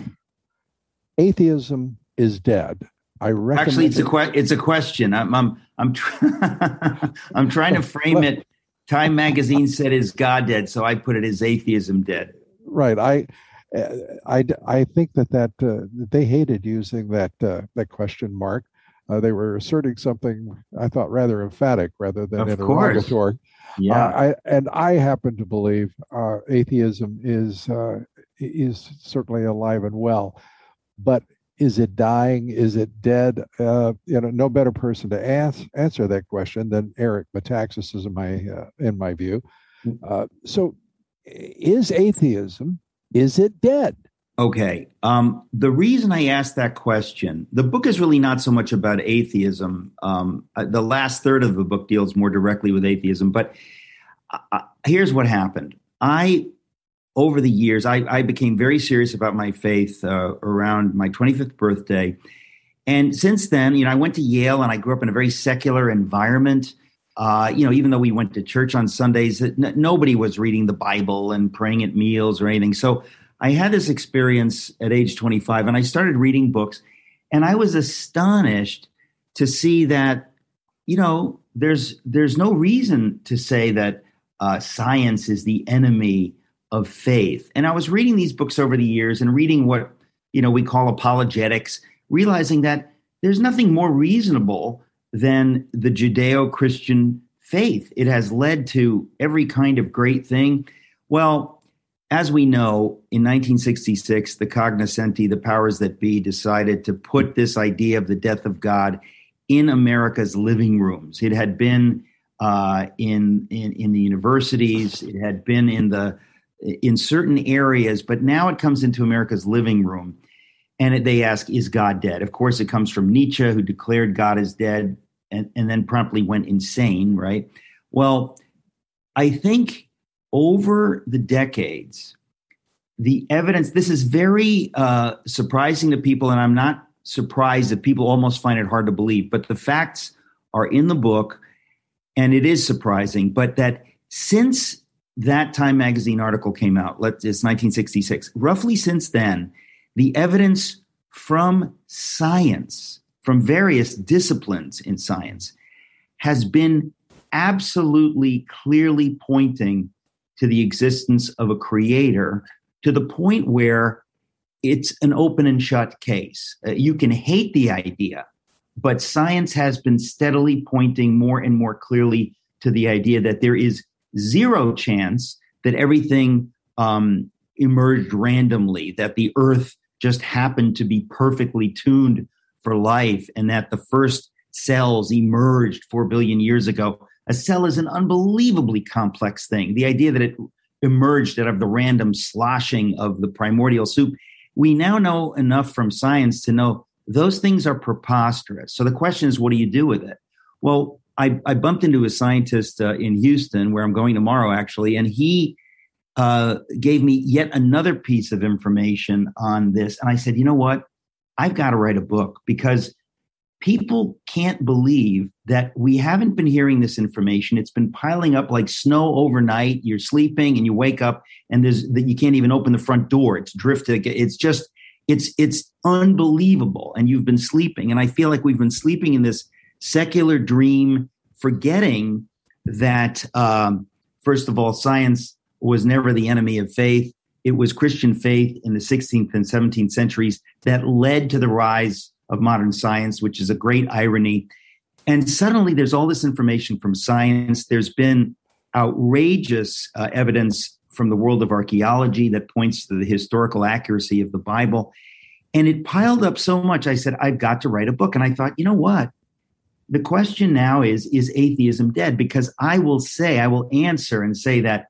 Atheism is Dead. I recommend Actually, it's a que- it's a question. I'm I'm I'm tr- I'm trying to frame it. Time magazine said is God dead, so I put it as atheism dead. Right. I I I think that that uh, they hated using that uh, that question mark. Uh, they were asserting something I thought rather emphatic rather than interrogatory. Yeah. Uh, I, and I happen to believe uh, atheism is uh, is certainly alive and well. But is it dying? Is it dead? Uh, you know, no better person to ask, answer that question than Eric Metaxas, is in my uh, in my view. Mm. Uh, so, is atheism is it dead? Okay. Um, the reason I asked that question, the book is really not so much about atheism. Um, uh, the last third of the book deals more directly with atheism. But uh, here's what happened. I over the years, I, I became very serious about my faith uh, around my 25th birthday. And since then, you know, I went to Yale and I grew up in a very secular environment. Uh, you know, even though we went to church on Sundays, n- nobody was reading the Bible and praying at meals or anything. So I had this experience at age 25 and I started reading books and I was astonished to see that, you know, there's there's no reason to say that uh, science is the enemy of faith. And I was reading these books over the years and reading what you know we call apologetics, realizing that there's nothing more reasonable than the Judeo Christian faith. It has led to every kind of great thing. Well, as we know, in 1966, the cognoscenti, the powers that be, decided to put this idea of the death of God in America's living rooms. It had been uh, in, in in the universities. It had been in the in certain areas, but now it comes into America's living room. And they ask, Is God dead? Of course, it comes from Nietzsche, who declared God is dead and, and then promptly went insane, right? Well, I think over the decades, the evidence, this is very uh, surprising to people, and I'm not surprised that people almost find it hard to believe, but the facts are in the book, and it is surprising, but that since that Time magazine article came out, it's 1966, roughly since then, the evidence from science, from various disciplines in science, has been absolutely clearly pointing to the existence of a creator to the point where it's an open and shut case. Uh, you can hate the idea, but science has been steadily pointing more and more clearly to the idea that there is zero chance that everything um, emerged randomly, that the earth just happened to be perfectly tuned for life and that the first cells emerged 4 billion years ago. A cell is an unbelievably complex thing. The idea that it emerged out of the random sloshing of the primordial soup, we now know enough from science to know those things are preposterous. So the question is, what do you do with it? Well, I, I bumped into a scientist uh, in Houston where I'm going tomorrow, actually, and he uh, gave me yet another piece of information on this. And I said, you know what? I've got to write a book because people can't believe that we haven't been hearing this information. It's been piling up like snow overnight. You're sleeping and you wake up and there's that you can't even open the front door. It's drifted. It's just it's it's unbelievable. And you've been sleeping. And I feel like we've been sleeping in this secular dream, forgetting that um, first of all, science was never the enemy of faith. It was Christian faith in the 16th and 17th centuries that led to the rise of modern science, which is a great irony. And suddenly there's all this information from science. There's been outrageous uh, evidence from the world of archaeology that points to the historical accuracy of the Bible. And it piled up so much. I said, I've got to write a book. And I thought, you know what? The question now is, is atheism dead? Because I will say, I will answer and say that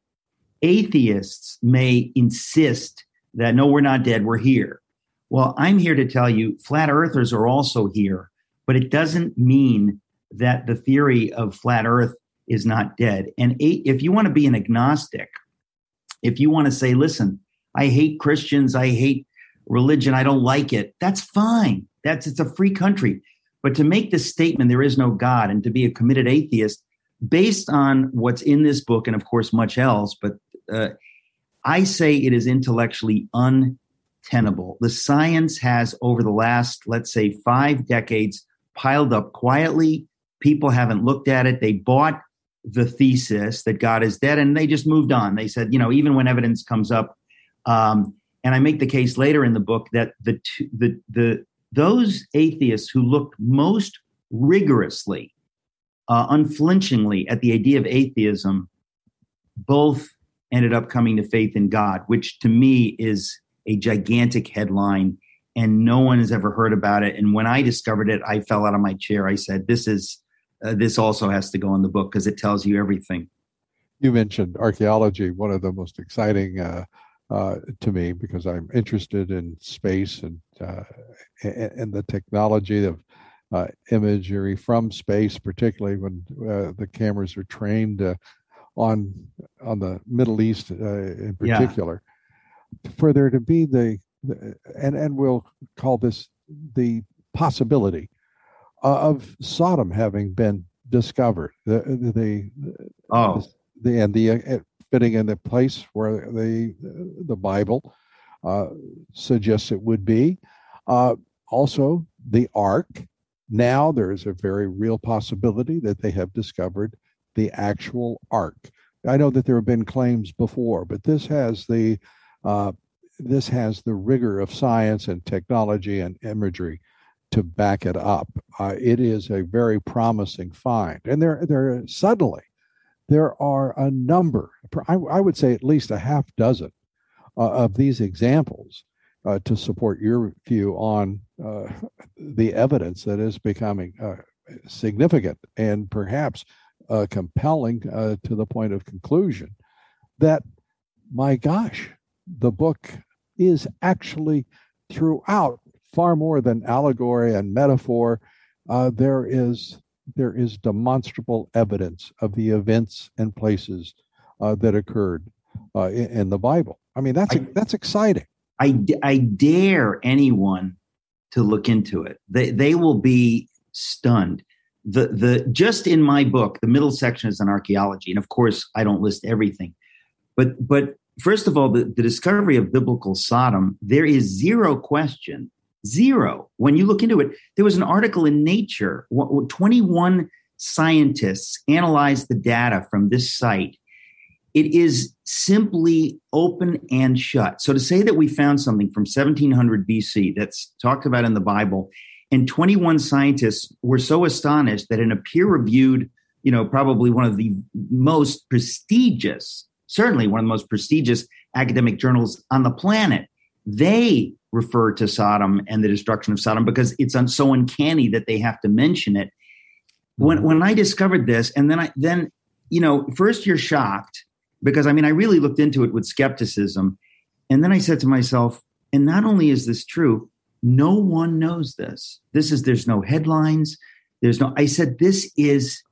atheists may insist that no, we're not dead, we're here. Well, I'm here to tell you flat earthers are also here, but it doesn't mean that the theory of flat earth is not dead. And if you want to be an agnostic, if you want to say, listen, I hate Christians, I hate religion, I don't like it, that's fine. That's it's a free country. But to make this statement, there is no God, and to be a committed atheist, based on what's in this book, and of course much else, but uh, I say it is intellectually untenable. The science has, over the last, let's say, five decades, piled up quietly. People haven't looked at it. They bought the thesis that God is dead, and they just moved on. They said, you know, even when evidence comes up, um, and I make the case later in the book that the the the those atheists who looked most rigorously, uh, unflinchingly at the idea of atheism, both ended up coming to faith in God, which to me is a gigantic headline and no one has ever heard about it. And when I discovered it, I fell out of my chair. I said, "This is uh, this also has to go in the book because it tells you everything." You mentioned archaeology, one of the most exciting uh, uh, to me because I'm interested in space and uh, and the technology of uh, imagery from space, particularly when uh, the cameras are trained on on the Middle East uh, in particular, yeah. for there to be the, the, and and we'll call this the possibility of Sodom having been discovered. The the, oh the and the uh, fitting in the place where the the Bible uh, suggests it would be. Uh, also, the Ark. Now there is a very real possibility that they have discovered the actual ark. I know that there have been claims before, but this has the uh, this has the rigor of science and technology and imagery to back it up. Uh, it is a very promising find, and there there suddenly there are a number. I, I would say at least a half dozen uh, of these examples uh, to support your view on uh, the evidence that is becoming uh, significant and perhaps uh, compelling uh, to the point of conclusion that, my gosh, the book is actually throughout far more than allegory and metaphor. There is there is demonstrable evidence of the events and places that occurred in, in, the Bible. I mean, that's I, that's exciting. I, I dare anyone to look into it. They they will be stunned. The the just in my book, the middle section is an archaeology, and of course, I don't list everything. But but first of all, the, the discovery of biblical Sodom, there is zero question, zero. When you look into it, there was an article in Nature, 21 scientists analyzed the data from this site. It is simply open and shut. So to say that we found something from 1700 BC that's talked about in the Bible, and 21 scientists were so astonished that in a peer reviewed, you know, probably one of the most prestigious certainly one of the most prestigious academic journals on the planet, they refer to Sodom and the destruction of Sodom because it's so uncanny that they have to mention it. When mm-hmm. when I discovered this, and then I then you know, first you're shocked because I mean I really looked into it with skepticism, and then I said to myself, and not only is this true, no one knows this. This is there's no headlines. There's no. I said this is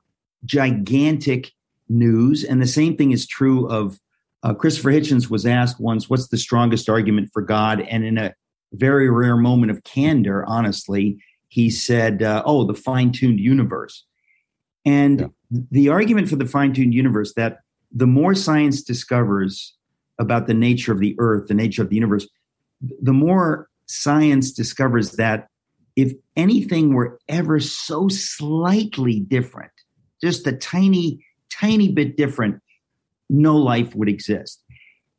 gigantic news. And the same thing is true of uh, Christopher Hitchens was asked once, what's the strongest argument for God? And in a very rare moment of candor, honestly, he said, uh, oh, the fine tuned universe. And yeah. the argument for the fine tuned universe that the more science discovers about the nature of the earth, the nature of the universe, the more science discovers that if anything were ever so slightly different, just a tiny tiny bit different, no life would exist.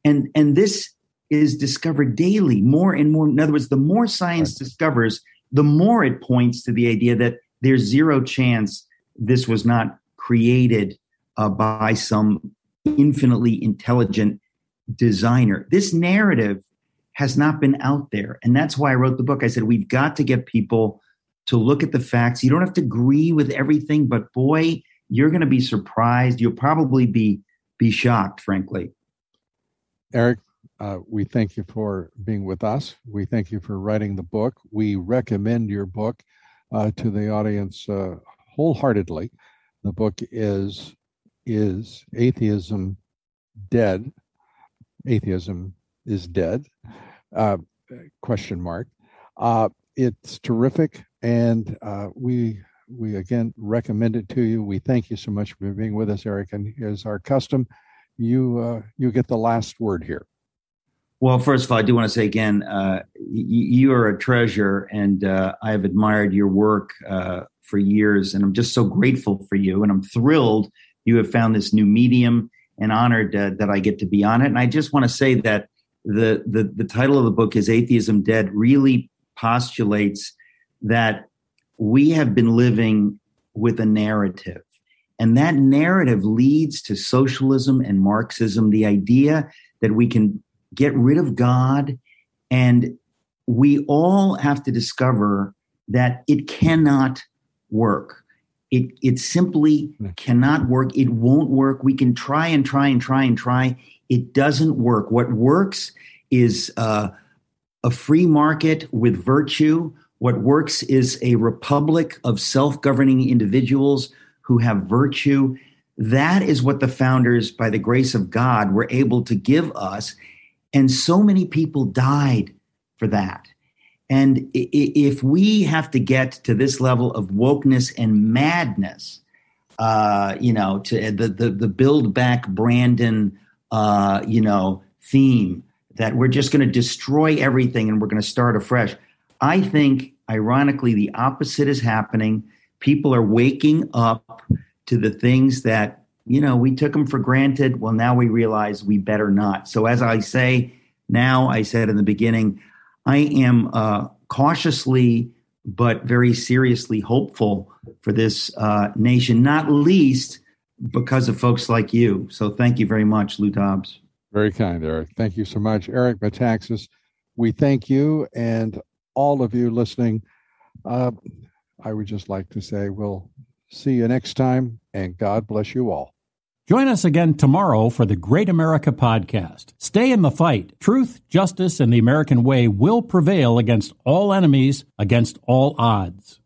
And, and this is discovered daily more and more. In other words, the more science discovers, the more it points to the idea that there's zero chance this was not created uh, by some infinitely intelligent designer. This narrative has not been out there. And that's why I wrote the book. I said, we've got to get people to look at the facts. You don't have to agree with everything, but boy, you're going to be surprised. You'll probably be be shocked, frankly. Eric, uh, we thank you for being with us. We thank you for writing the book. We recommend your book uh, to the audience uh, wholeheartedly. The book is is atheism dead? Atheism is dead? Uh, question mark. Uh, it's terrific, and uh, we we again recommend it to you. We thank you so much for being with us, Eric. And as our custom, you uh, you get the last word here. Well, first of all, I do want to say again, uh, you are a treasure, and uh, I have admired your work uh, for years, and I'm just so grateful for you, and I'm thrilled you have found this new medium, and honored uh, that I get to be on it. And I just want to say that the the the title of the book is "Atheism Dead." Really postulates that we have been living with a narrative. And that narrative leads to socialism and Marxism, the idea that we can get rid of God. And we all have to discover that it cannot work. It, it simply hmm. cannot work. It won't work. We can try and try and try and try. It doesn't work. What works is uh, a free market with virtue what works is a republic of self governing individuals who have virtue. That is what the founders, by the grace of God, were able to give us. And so many people died for that. And if we have to get to this level of wokeness and madness, uh, you know, to the, the, the build back Brandon, uh, you know, theme that we're just going to destroy everything and we're going to start afresh. I think, ironically, the opposite is happening. People are waking up to the things that, you know, we took them for granted. Well, now we realize we better not. So, as I say now, I said in the beginning, I am uh, cautiously but very seriously hopeful for this uh, nation, not least because of folks like you. So thank you very much, Lou Dobbs. Very kind, Eric. Thank you so much. Eric Metaxas, we thank you and all of you listening. Uh, I would just like to say we'll see you next time, and God bless you all. Join us again tomorrow for the Great America Podcast. Stay in the fight. Truth, justice, and the American way will prevail against all enemies, against all odds.